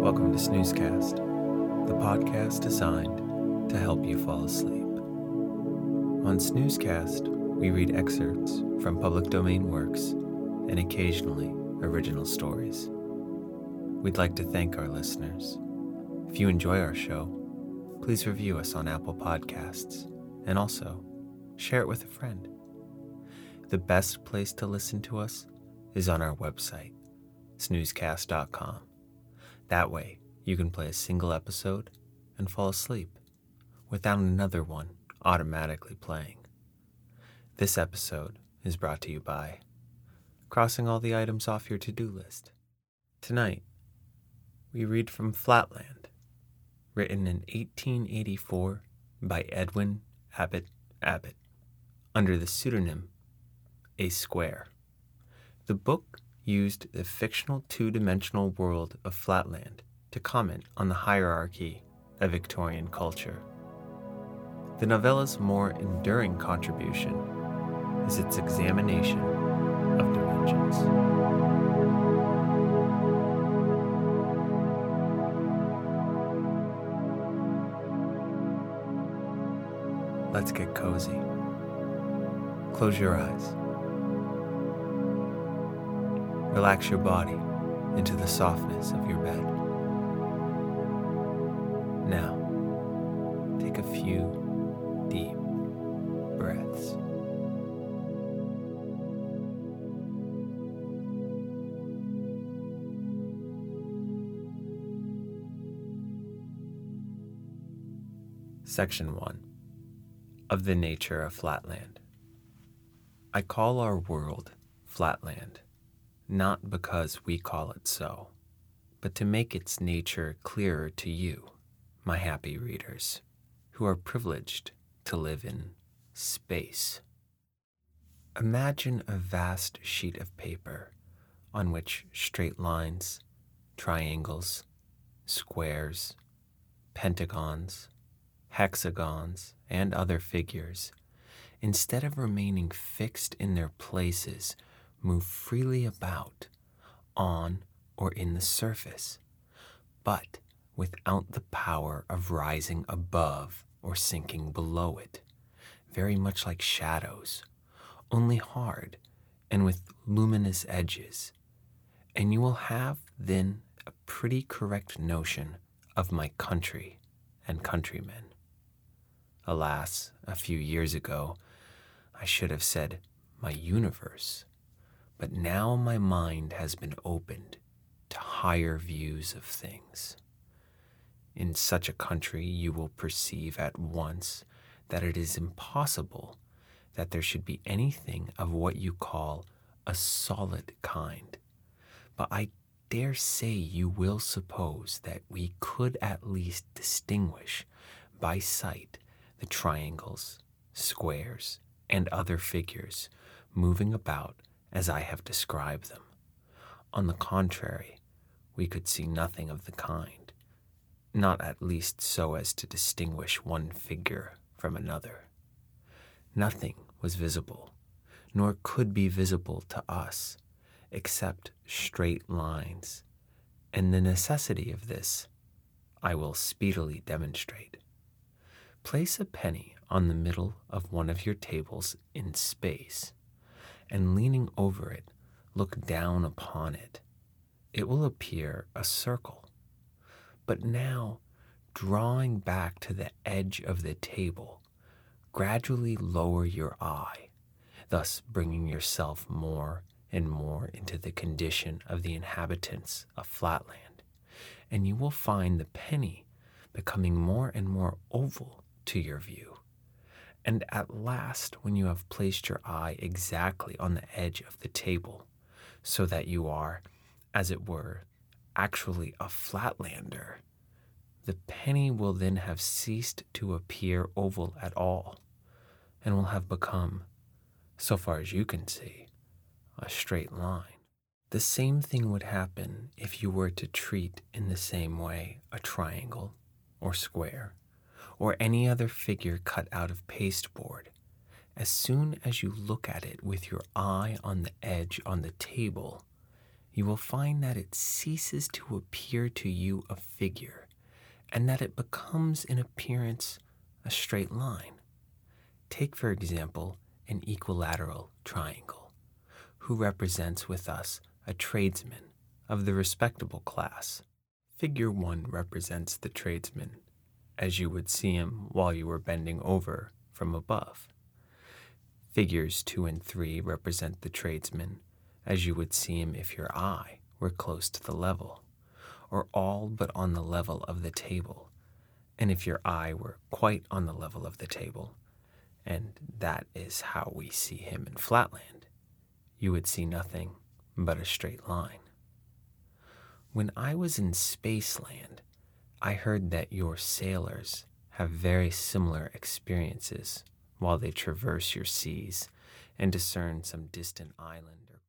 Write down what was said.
Welcome to Snoozecast, the podcast designed to help you fall asleep. On Snoozecast, we read excerpts from public domain works and occasionally original stories. We'd like to thank our listeners. If you enjoy our show, please review us on Apple Podcasts and also share it with a friend. The best place to listen to us is on our website, snoozecast.com. That way, you can play a single episode and fall asleep without another one automatically playing. This episode is brought to you by crossing all the items off your to do list. Tonight, we read from Flatland, written in 1884 by Edwin Abbott Abbott, under the pseudonym A Square. The book used the fictional two dimensional world of Flatland to comment on the hierarchy of Victorian culture. The novella's more enduring contribution is its examination of dimensions. Let's get cozy. Close your eyes. Relax your body into the softness of your bed. Now, take a few deep breaths. Section 1 of the nature of flatland. I call our world flatland not because we call it so, but to make its nature clearer to you, my happy readers, who are privileged to live in space. Imagine a vast sheet of paper on which straight lines, triangles, squares, pentagons, hexagons, and other figures, instead of remaining fixed in their places, move freely about, on or in the surface, but without the power of rising above or sinking below it, very much like shadows, only hard and with luminous edges. And you will have then a pretty correct notion of my country and countrymen. Alas, a few years ago, I should have said my universe but now my mind has been opened to higher views of things. In such a country, you will perceive at once that it is impossible that there should be anything of what you call a solid kind. But I dare say you will suppose that we could at least distinguish by sight the triangles, squares, and other figures moving about as I have described them. On the contrary, we could see nothing of the kind, not at least so as to distinguish one figure from another. Nothing was visible, nor could be visible to us, except straight lines, and the necessity of this I will speedily demonstrate. Place a penny on the middle of one of your tables in space, and leaning over it, look down upon it. It will appear a circle. But now, drawing back to the edge of the table, gradually lower your eye, thus bringing yourself more and more into the condition of the inhabitants of Flatland, and you will find the penny becoming more and more oval to your view. And at last, when you have placed your eye exactly on the edge of the table, so that you are, as it were, actually a flatlander, the penny will then have ceased to appear oval at all, and will have become, so far as you can see, a straight line. The same thing would happen if you were to treat in the same way a triangle or square or any other figure cut out of pasteboard. As soon as you look at it with your eye on the edge on the table, you will find that it ceases to appear to you a figure and that it becomes in appearance a straight line. Take, for example, an equilateral triangle, who represents with us a tradesman of the respectable class. Figure 1 represents the tradesman as you would see him while you were bending over from above. Figures 2 and 3 represent the tradesman as you would see him if your eye were close to the level, or all but on the level of the table, and if your eye were quite on the level of the table, and that is how we see him in Flatland, you would see nothing but a straight line. When I was in Spaceland, I heard that your sailors have very similar experiences while they traverse your seas and discern some distant island or